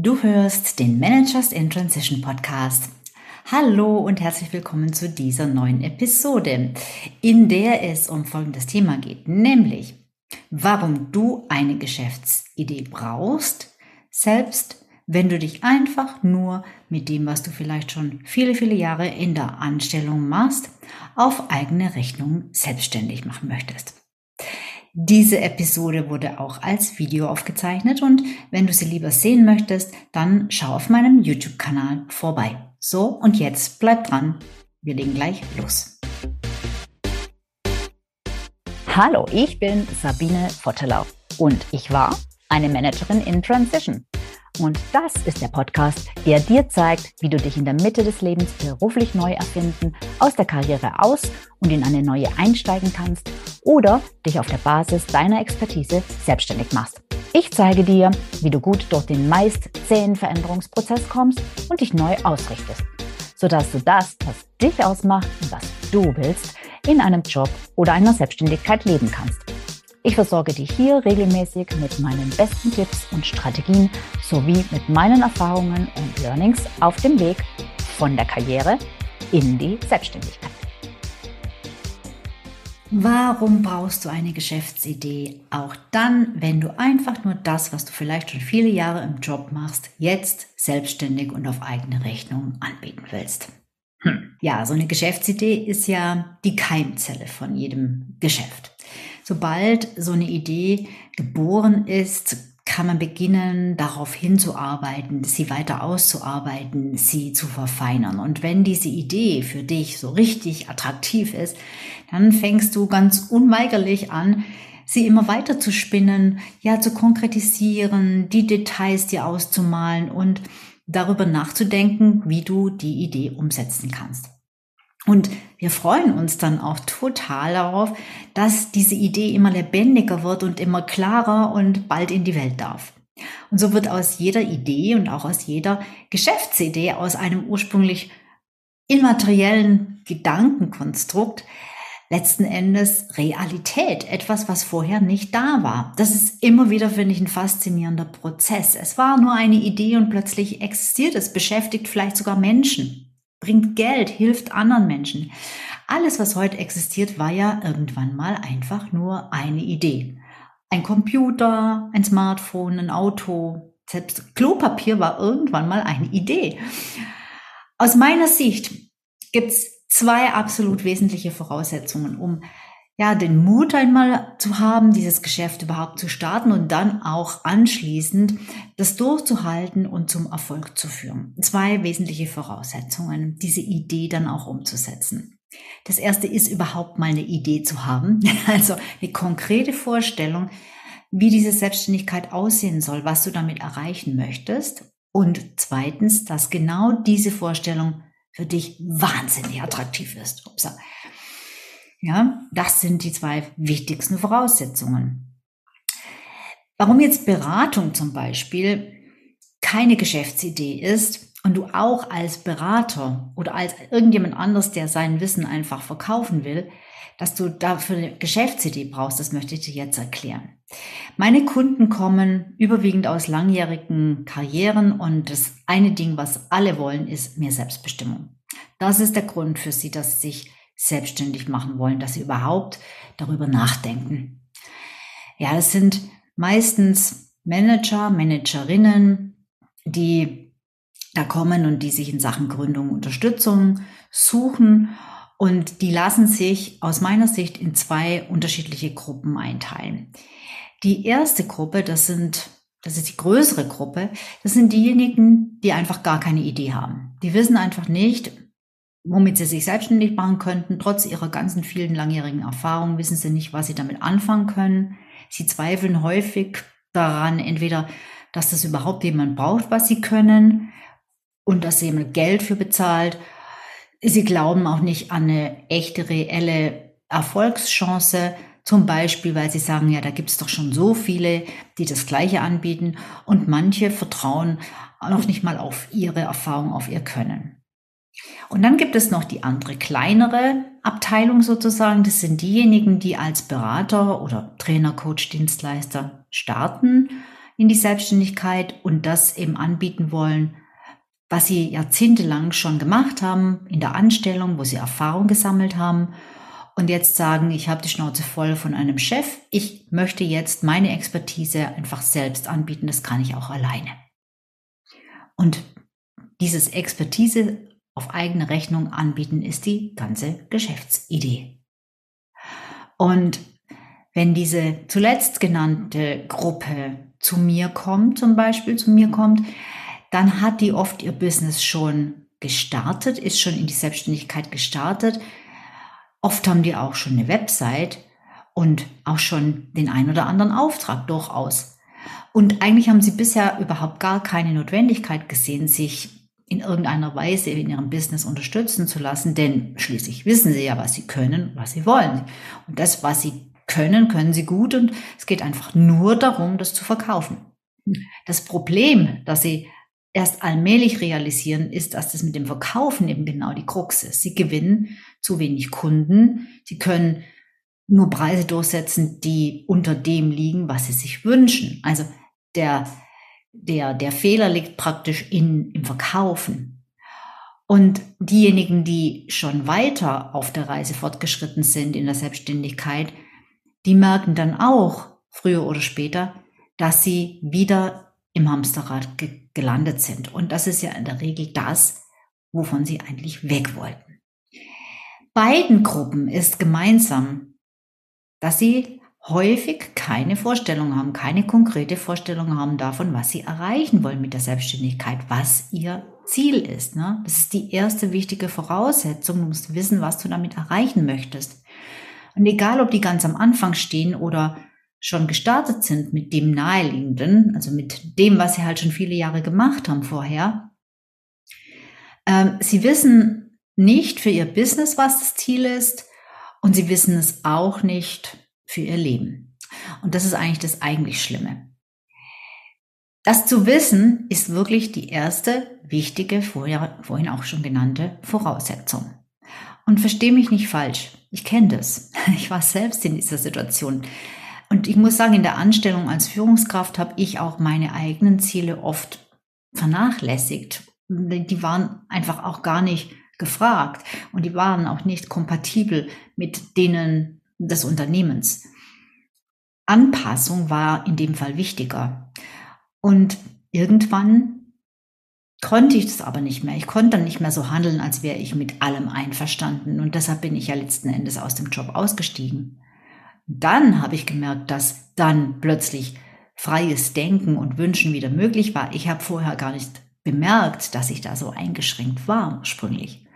Du hörst den Managers in Transition Podcast. Hallo und herzlich willkommen zu dieser neuen Episode, in der es um folgendes Thema geht, nämlich warum du eine Geschäftsidee brauchst, selbst wenn du dich einfach nur mit dem, was du vielleicht schon viele, viele Jahre in der Anstellung machst, auf eigene Rechnung selbstständig machen möchtest. Diese Episode wurde auch als Video aufgezeichnet und wenn du sie lieber sehen möchtest, dann schau auf meinem YouTube-Kanal vorbei. So, und jetzt bleib dran. Wir legen gleich los. Hallo, ich bin Sabine Vottelau und ich war eine Managerin in Transition. Und das ist der Podcast, der dir zeigt, wie du dich in der Mitte des Lebens beruflich neu erfinden, aus der Karriere aus und in eine neue einsteigen kannst oder dich auf der Basis deiner Expertise selbstständig machst. Ich zeige dir, wie du gut durch den meist zähen Veränderungsprozess kommst und dich neu ausrichtest, sodass du das, was dich ausmacht und was du willst, in einem Job oder einer Selbstständigkeit leben kannst. Ich versorge dich hier regelmäßig mit meinen besten Tipps und Strategien sowie mit meinen Erfahrungen und Learnings auf dem Weg von der Karriere in die Selbstständigkeit. Warum brauchst du eine Geschäftsidee? Auch dann, wenn du einfach nur das, was du vielleicht schon viele Jahre im Job machst, jetzt selbstständig und auf eigene Rechnung anbieten willst. Hm. Ja, so eine Geschäftsidee ist ja die Keimzelle von jedem Geschäft. Sobald so eine Idee geboren ist, kann man beginnen, darauf hinzuarbeiten, sie weiter auszuarbeiten, sie zu verfeinern. Und wenn diese Idee für dich so richtig attraktiv ist, dann fängst du ganz unweigerlich an, sie immer weiter zu spinnen, ja, zu konkretisieren, die Details dir auszumalen und darüber nachzudenken, wie du die Idee umsetzen kannst. Und wir freuen uns dann auch total darauf, dass diese Idee immer lebendiger wird und immer klarer und bald in die Welt darf. Und so wird aus jeder Idee und auch aus jeder Geschäftsidee, aus einem ursprünglich immateriellen Gedankenkonstrukt letzten Endes Realität, etwas, was vorher nicht da war. Das ist immer wieder, finde ich, ein faszinierender Prozess. Es war nur eine Idee und plötzlich existiert es, beschäftigt vielleicht sogar Menschen bringt Geld, hilft anderen Menschen. Alles, was heute existiert, war ja irgendwann mal einfach nur eine Idee. Ein Computer, ein Smartphone, ein Auto, selbst Klopapier war irgendwann mal eine Idee. Aus meiner Sicht gibt es zwei absolut wesentliche Voraussetzungen, um ja, den Mut einmal zu haben, dieses Geschäft überhaupt zu starten und dann auch anschließend das durchzuhalten und zum Erfolg zu führen. Zwei wesentliche Voraussetzungen, diese Idee dann auch umzusetzen. Das erste ist überhaupt mal eine Idee zu haben, also eine konkrete Vorstellung, wie diese Selbstständigkeit aussehen soll, was du damit erreichen möchtest. Und zweitens, dass genau diese Vorstellung für dich wahnsinnig attraktiv ist. Upsa. Ja, das sind die zwei wichtigsten Voraussetzungen. Warum jetzt Beratung zum Beispiel keine Geschäftsidee ist und du auch als Berater oder als irgendjemand anderes, der sein Wissen einfach verkaufen will, dass du dafür eine Geschäftsidee brauchst, das möchte ich dir jetzt erklären. Meine Kunden kommen überwiegend aus langjährigen Karrieren und das eine Ding, was alle wollen, ist mehr Selbstbestimmung. Das ist der Grund für sie, dass sie sich selbstständig machen wollen, dass sie überhaupt darüber nachdenken. Ja, es sind meistens Manager, Managerinnen, die da kommen und die sich in Sachen Gründung Unterstützung suchen und die lassen sich aus meiner Sicht in zwei unterschiedliche Gruppen einteilen. Die erste Gruppe, das sind das ist die größere Gruppe, das sind diejenigen, die einfach gar keine Idee haben. Die wissen einfach nicht, womit sie sich selbstständig machen könnten. Trotz ihrer ganzen vielen langjährigen Erfahrung wissen sie nicht, was sie damit anfangen können. Sie zweifeln häufig daran, entweder, dass das überhaupt jemand braucht, was sie können und dass jemand Geld für bezahlt. Sie glauben auch nicht an eine echte, reelle Erfolgschance, zum Beispiel, weil sie sagen, ja, da gibt es doch schon so viele, die das Gleiche anbieten und manche vertrauen noch nicht mal auf ihre Erfahrung, auf ihr Können. Und dann gibt es noch die andere kleinere Abteilung sozusagen. Das sind diejenigen, die als Berater oder Trainer, Coach, Dienstleister starten. in die Selbstständigkeit und das eben anbieten wollen, was sie jahrzehntelang schon gemacht haben in der Anstellung, wo sie Erfahrung gesammelt haben und jetzt sagen, ich habe die Schnauze voll von einem Chef, ich möchte jetzt meine Expertise einfach selbst anbieten, das kann ich auch alleine. Und dieses Expertise auf eigene Rechnung anbieten ist die ganze Geschäftsidee. Und wenn diese zuletzt genannte Gruppe zu mir kommt, zum Beispiel zu mir kommt, dann hat die oft ihr Business schon gestartet, ist schon in die Selbstständigkeit gestartet. Oft haben die auch schon eine Website und auch schon den ein oder anderen Auftrag durchaus. Und eigentlich haben sie bisher überhaupt gar keine Notwendigkeit gesehen, sich in irgendeiner Weise in ihrem Business unterstützen zu lassen, denn schließlich wissen sie ja, was sie können, was sie wollen. Und das, was sie können, können sie gut und es geht einfach nur darum, das zu verkaufen. Das Problem, das sie erst allmählich realisieren, ist, dass das mit dem Verkaufen eben genau die Krux ist. Sie gewinnen zu wenig Kunden, sie können nur Preise durchsetzen, die unter dem liegen, was sie sich wünschen. Also der, der, der Fehler liegt praktisch in, im Verkaufen. Und diejenigen, die schon weiter auf der Reise fortgeschritten sind in der Selbstständigkeit, die merken dann auch früher oder später, dass sie wieder im Hamsterrad ge gelandet sind. Und das ist ja in der Regel das, wovon sie eigentlich weg wollten. Beiden Gruppen ist gemeinsam, dass sie häufig keine Vorstellung haben, keine konkrete Vorstellung haben davon, was sie erreichen wollen mit der Selbstständigkeit, was ihr Ziel ist. Ne? Das ist die erste wichtige Voraussetzung. Du musst wissen, was du damit erreichen möchtest. Und egal, ob die ganz am Anfang stehen oder schon gestartet sind mit dem Naheliegenden, also mit dem, was sie halt schon viele Jahre gemacht haben vorher, ähm, sie wissen nicht für ihr Business, was das Ziel ist, und sie wissen es auch nicht für ihr Leben. Und das ist eigentlich das eigentlich Schlimme. Das zu wissen ist wirklich die erste wichtige, vorher, vorhin auch schon genannte Voraussetzung. Und verstehe mich nicht falsch. Ich kenne das. Ich war selbst in dieser Situation. Und ich muss sagen, in der Anstellung als Führungskraft habe ich auch meine eigenen Ziele oft vernachlässigt. Die waren einfach auch gar nicht gefragt und die waren auch nicht kompatibel mit denen des Unternehmens. Anpassung war in dem Fall wichtiger. Und irgendwann konnte ich das aber nicht mehr. Ich konnte dann nicht mehr so handeln, als wäre ich mit allem einverstanden. Und deshalb bin ich ja letzten Endes aus dem Job ausgestiegen. Dann habe ich gemerkt, dass dann plötzlich freies Denken und Wünschen wieder möglich war. Ich habe vorher gar nicht bemerkt, dass ich da so eingeschränkt war ursprünglich.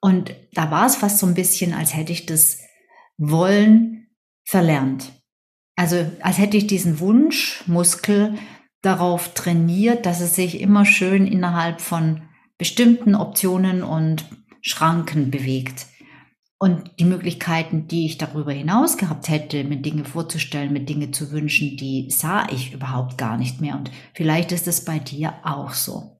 Und da war es fast so ein bisschen, als hätte ich das Wollen verlernt. Also als hätte ich diesen Wunschmuskel darauf trainiert, dass es sich immer schön innerhalb von bestimmten Optionen und Schranken bewegt. Und die Möglichkeiten, die ich darüber hinaus gehabt hätte, mir Dinge vorzustellen, mir Dinge zu wünschen, die sah ich überhaupt gar nicht mehr. Und vielleicht ist es bei dir auch so.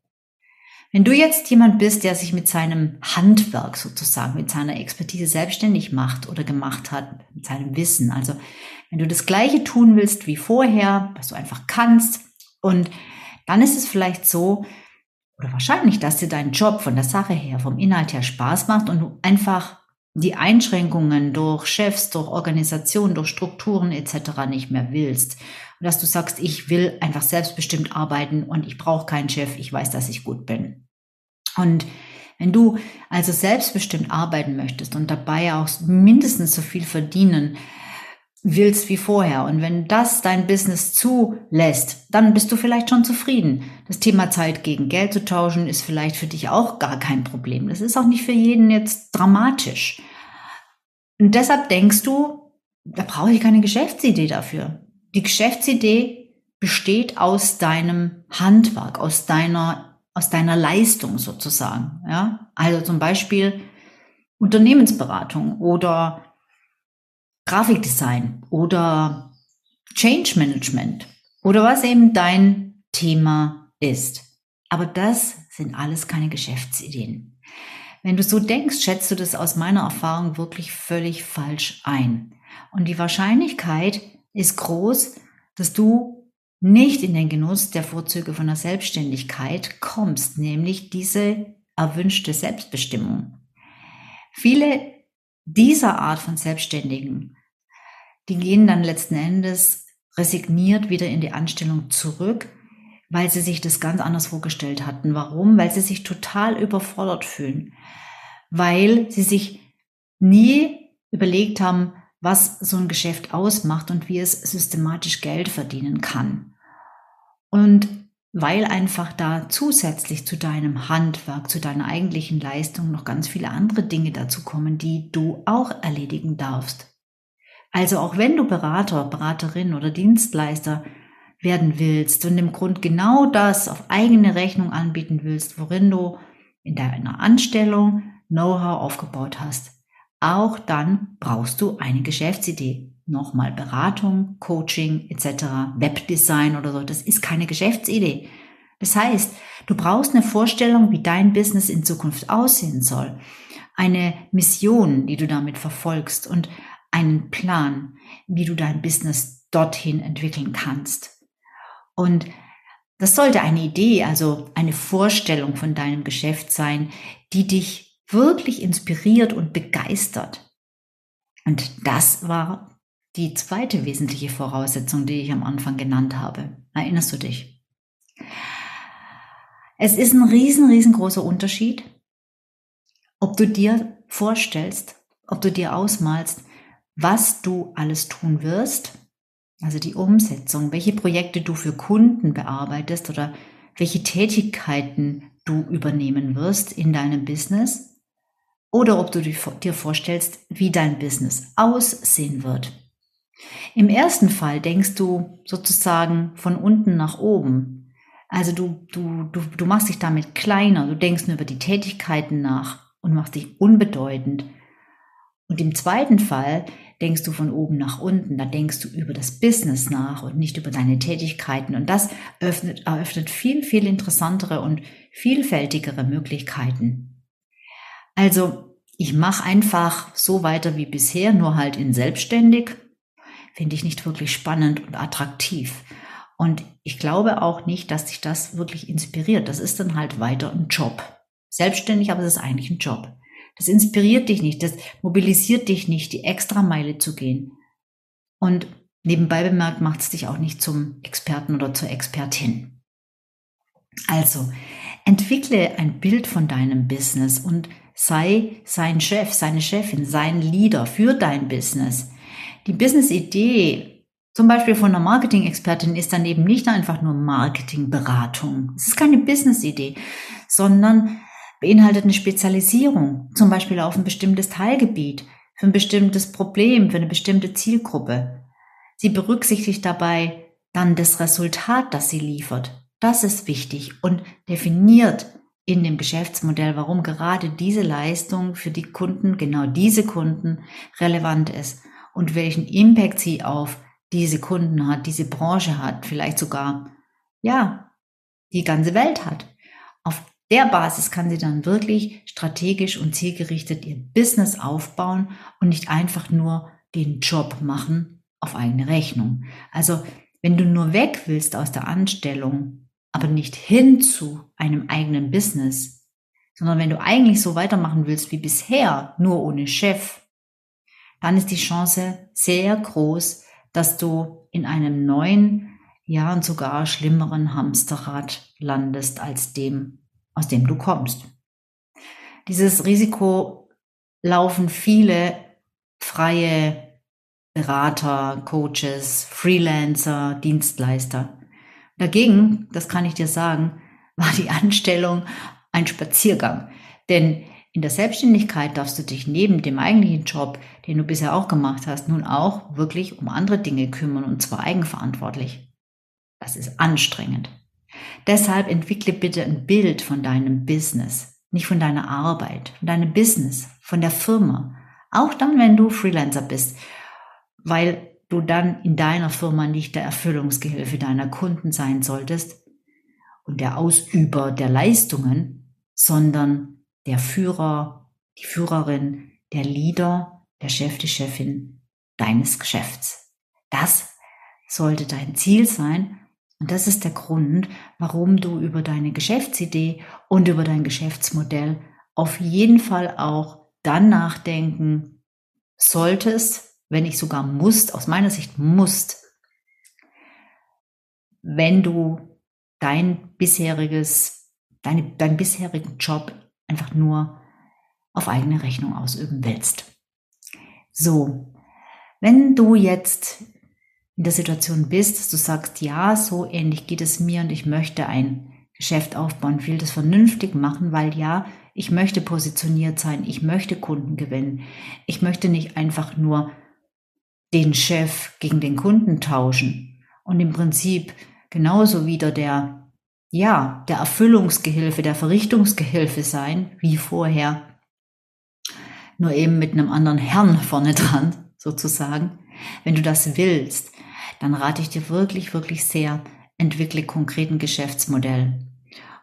Wenn du jetzt jemand bist, der sich mit seinem Handwerk sozusagen, mit seiner Expertise selbstständig macht oder gemacht hat, mit seinem Wissen, also wenn du das Gleiche tun willst wie vorher, was du einfach kannst, und dann ist es vielleicht so, oder wahrscheinlich, dass dir dein Job von der Sache her, vom Inhalt her Spaß macht und du einfach die Einschränkungen durch Chefs, durch Organisationen, durch Strukturen etc. nicht mehr willst. Und dass du sagst, ich will einfach selbstbestimmt arbeiten und ich brauche keinen Chef, ich weiß, dass ich gut bin. Und wenn du also selbstbestimmt arbeiten möchtest und dabei auch mindestens so viel verdienen willst wie vorher und wenn das dein Business zulässt, dann bist du vielleicht schon zufrieden. Das Thema Zeit gegen Geld zu tauschen ist vielleicht für dich auch gar kein Problem. Das ist auch nicht für jeden jetzt dramatisch. Und deshalb denkst du, da brauche ich keine Geschäftsidee dafür. Die Geschäftsidee besteht aus deinem Handwerk, aus deiner, aus deiner Leistung sozusagen. Ja? Also zum Beispiel Unternehmensberatung oder Grafikdesign oder Change Management oder was eben dein Thema ist. Aber das sind alles keine Geschäftsideen. Wenn du so denkst, schätzt du das aus meiner Erfahrung wirklich völlig falsch ein. Und die Wahrscheinlichkeit ist groß, dass du nicht in den Genuss der Vorzüge von der Selbstständigkeit kommst, nämlich diese erwünschte Selbstbestimmung. Viele dieser Art von Selbstständigen, die gehen dann letzten Endes resigniert wieder in die Anstellung zurück, weil sie sich das ganz anders vorgestellt hatten. Warum? Weil sie sich total überfordert fühlen, weil sie sich nie überlegt haben, was so ein Geschäft ausmacht und wie es systematisch Geld verdienen kann. Und weil einfach da zusätzlich zu deinem Handwerk, zu deiner eigentlichen Leistung noch ganz viele andere Dinge dazu kommen, die du auch erledigen darfst. Also auch wenn du Berater, Beraterin oder Dienstleister werden willst und im Grund genau das auf eigene Rechnung anbieten willst, worin du in deiner Anstellung Know-how aufgebaut hast, auch dann brauchst du eine Geschäftsidee. Nochmal Beratung, Coaching etc., Webdesign oder so, das ist keine Geschäftsidee. Das heißt, du brauchst eine Vorstellung, wie dein Business in Zukunft aussehen soll, eine Mission, die du damit verfolgst und einen Plan, wie du dein Business dorthin entwickeln kannst. Und das sollte eine Idee, also eine Vorstellung von deinem Geschäft sein, die dich wirklich inspiriert und begeistert. Und das war die zweite wesentliche Voraussetzung, die ich am Anfang genannt habe. Erinnerst du dich? Es ist ein riesen, riesengroßer Unterschied, ob du dir vorstellst, ob du dir ausmalst, was du alles tun wirst, also die Umsetzung, welche Projekte du für Kunden bearbeitest oder welche Tätigkeiten du übernehmen wirst in deinem Business oder ob du dir vorstellst, wie dein Business aussehen wird. Im ersten Fall denkst du sozusagen von unten nach oben. Also du, du, du, du machst dich damit kleiner, du denkst nur über die Tätigkeiten nach und machst dich unbedeutend. Und im zweiten Fall denkst du von oben nach unten, da denkst du über das Business nach und nicht über deine Tätigkeiten. Und das öffnet, eröffnet viel, viel interessantere und vielfältigere Möglichkeiten. Also, ich mache einfach so weiter wie bisher, nur halt in selbstständig. Finde ich nicht wirklich spannend und attraktiv. Und ich glaube auch nicht, dass dich das wirklich inspiriert. Das ist dann halt weiter ein Job. Selbstständig, aber es ist eigentlich ein Job. Das inspiriert dich nicht, das mobilisiert dich nicht, die extra Meile zu gehen. Und nebenbei bemerkt macht es dich auch nicht zum Experten oder zur Expertin. Also, entwickle ein Bild von deinem Business und sei sein Chef, seine Chefin, sein Leader für dein Business. Die Business-Idee zum Beispiel von einer Marketing-Expertin ist dann eben nicht einfach nur Marketingberatung. Es ist keine Business-Idee, sondern beinhaltet eine Spezialisierung, zum Beispiel auf ein bestimmtes Teilgebiet, für ein bestimmtes Problem, für eine bestimmte Zielgruppe. Sie berücksichtigt dabei dann das Resultat, das sie liefert. Das ist wichtig und definiert in dem Geschäftsmodell, warum gerade diese Leistung für die Kunden, genau diese Kunden, relevant ist und welchen Impact sie auf diese Kunden hat, diese Branche hat, vielleicht sogar, ja, die ganze Welt hat. Auf der Basis kann sie dann wirklich strategisch und zielgerichtet ihr Business aufbauen und nicht einfach nur den Job machen auf eigene Rechnung. Also wenn du nur weg willst aus der Anstellung, aber nicht hin zu einem eigenen Business, sondern wenn du eigentlich so weitermachen willst wie bisher, nur ohne Chef, dann ist die Chance sehr groß, dass du in einem neuen, ja und sogar schlimmeren Hamsterrad landest als dem, aus dem du kommst. Dieses Risiko laufen viele freie Berater, Coaches, Freelancer, Dienstleister. Dagegen, das kann ich dir sagen, war die Anstellung ein Spaziergang. Denn in der Selbstständigkeit darfst du dich neben dem eigentlichen Job, den du bisher auch gemacht hast, nun auch wirklich um andere Dinge kümmern und zwar eigenverantwortlich. Das ist anstrengend. Deshalb entwickle bitte ein Bild von deinem Business, nicht von deiner Arbeit, von deinem Business, von der Firma. Auch dann, wenn du Freelancer bist, weil du dann in deiner Firma nicht der Erfüllungsgehilfe deiner Kunden sein solltest und der Ausüber der Leistungen, sondern der Führer, die Führerin, der Leader, der Chef, die Chefin deines Geschäfts. Das sollte dein Ziel sein Und das ist der Grund, warum du über deine Geschäftsidee und über dein Geschäftsmodell auf jeden Fall auch dann nachdenken solltest, wenn nicht sogar musst, aus meiner Sicht musst, wenn du dein bisheriges, deine, deinen bisherigen Job einfach nur auf eigene Rechnung ausüben willst. So, wenn du jetzt in der Situation bist, dass du sagst, ja, so ähnlich geht es mir und ich möchte ein Geschäft aufbauen, will das vernünftig machen, weil ja, ich möchte positioniert sein, ich möchte Kunden gewinnen. Ich möchte nicht einfach nur den Chef gegen den Kunden tauschen und im Prinzip genauso wieder der, ja, der Erfüllungsgehilfe, der Verrichtungsgehilfe sein, wie vorher, nur eben mit einem anderen Herrn vorne dran, sozusagen. Wenn du das willst, dann rate ich dir wirklich, wirklich sehr, entwickle konkreten Geschäftsmodell.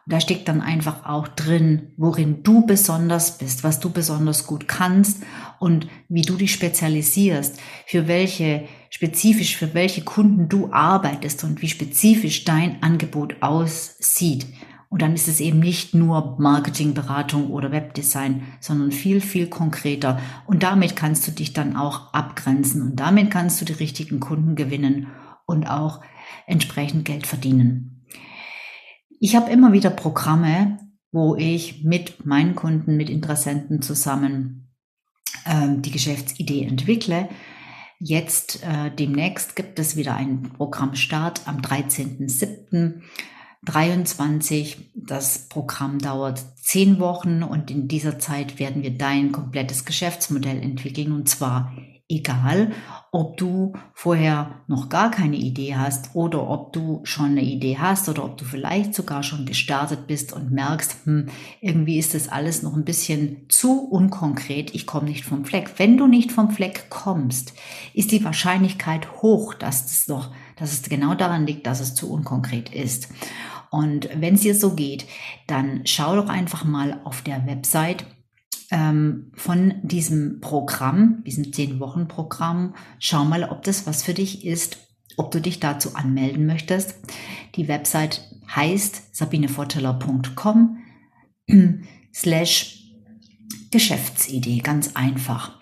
Da steckt dann einfach auch drin, worin du besonders bist, was du besonders gut kannst und wie du dich spezialisierst, für welche, spezifisch für welche Kunden du arbeitest und wie spezifisch dein Angebot aussieht. Und dann ist es eben nicht nur Marketingberatung oder Webdesign, sondern viel, viel konkreter. Und damit kannst du dich dann auch abgrenzen und damit kannst du die richtigen Kunden gewinnen und auch entsprechend Geld verdienen. Ich habe immer wieder Programme, wo ich mit meinen Kunden, mit Interessenten zusammen ähm, die Geschäftsidee entwickle. Jetzt äh, demnächst gibt es wieder einen Programmstart am 13.07.23. Das Programm dauert zehn Wochen und in dieser Zeit werden wir dein komplettes Geschäftsmodell entwickeln und zwar egal, ob du vorher noch gar keine Idee hast oder ob du schon eine Idee hast oder ob du vielleicht sogar schon gestartet bist und merkst, hm, irgendwie ist das alles noch ein bisschen zu unkonkret, ich komme nicht vom Fleck. Wenn du nicht vom Fleck kommst, ist die Wahrscheinlichkeit hoch, dass es doch, dass es genau daran liegt, dass es zu unkonkret ist. Und wenn es dir so geht, dann schau doch einfach mal auf der Website ähm, von diesem Programm, diesem 10-Wochen-Programm. Schau mal, ob das was für dich ist, ob du dich dazu anmelden möchtest. Die Website heißt sabinevorteller.com slash Geschäftsidee, ganz einfach.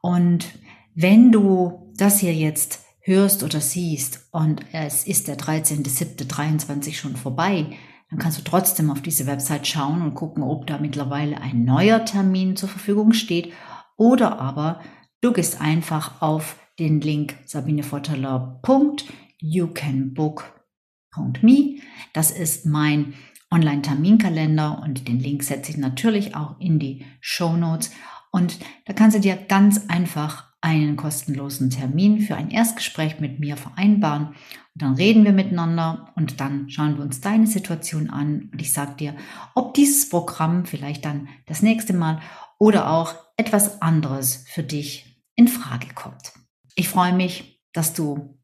Und wenn du das hier jetzt hörst oder siehst und es ist der 13.07.23 schon vorbei, dann kannst du trotzdem auf diese Website schauen und gucken, ob da mittlerweile ein neuer Termin zur Verfügung steht. Oder aber du gehst einfach auf den Link sabinevorteller.youcanbook.me. Das ist mein Online-Terminkalender und den Link setze ich natürlich auch in die Show Notes. Und da kannst du dir ganz einfach einen kostenlosen Termin für ein Erstgespräch mit mir vereinbaren. Und dann reden wir miteinander und dann schauen wir uns deine Situation an und ich sage dir, ob dieses Programm vielleicht dann das nächste Mal oder auch etwas anderes für dich in Frage kommt. Ich freue mich, dass du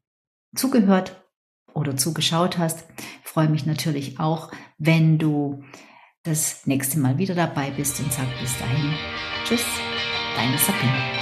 zugehört oder zugeschaut hast. Ich freue mich natürlich auch, wenn du das nächste Mal wieder dabei bist und sag bis dahin, tschüss, deine Sabine.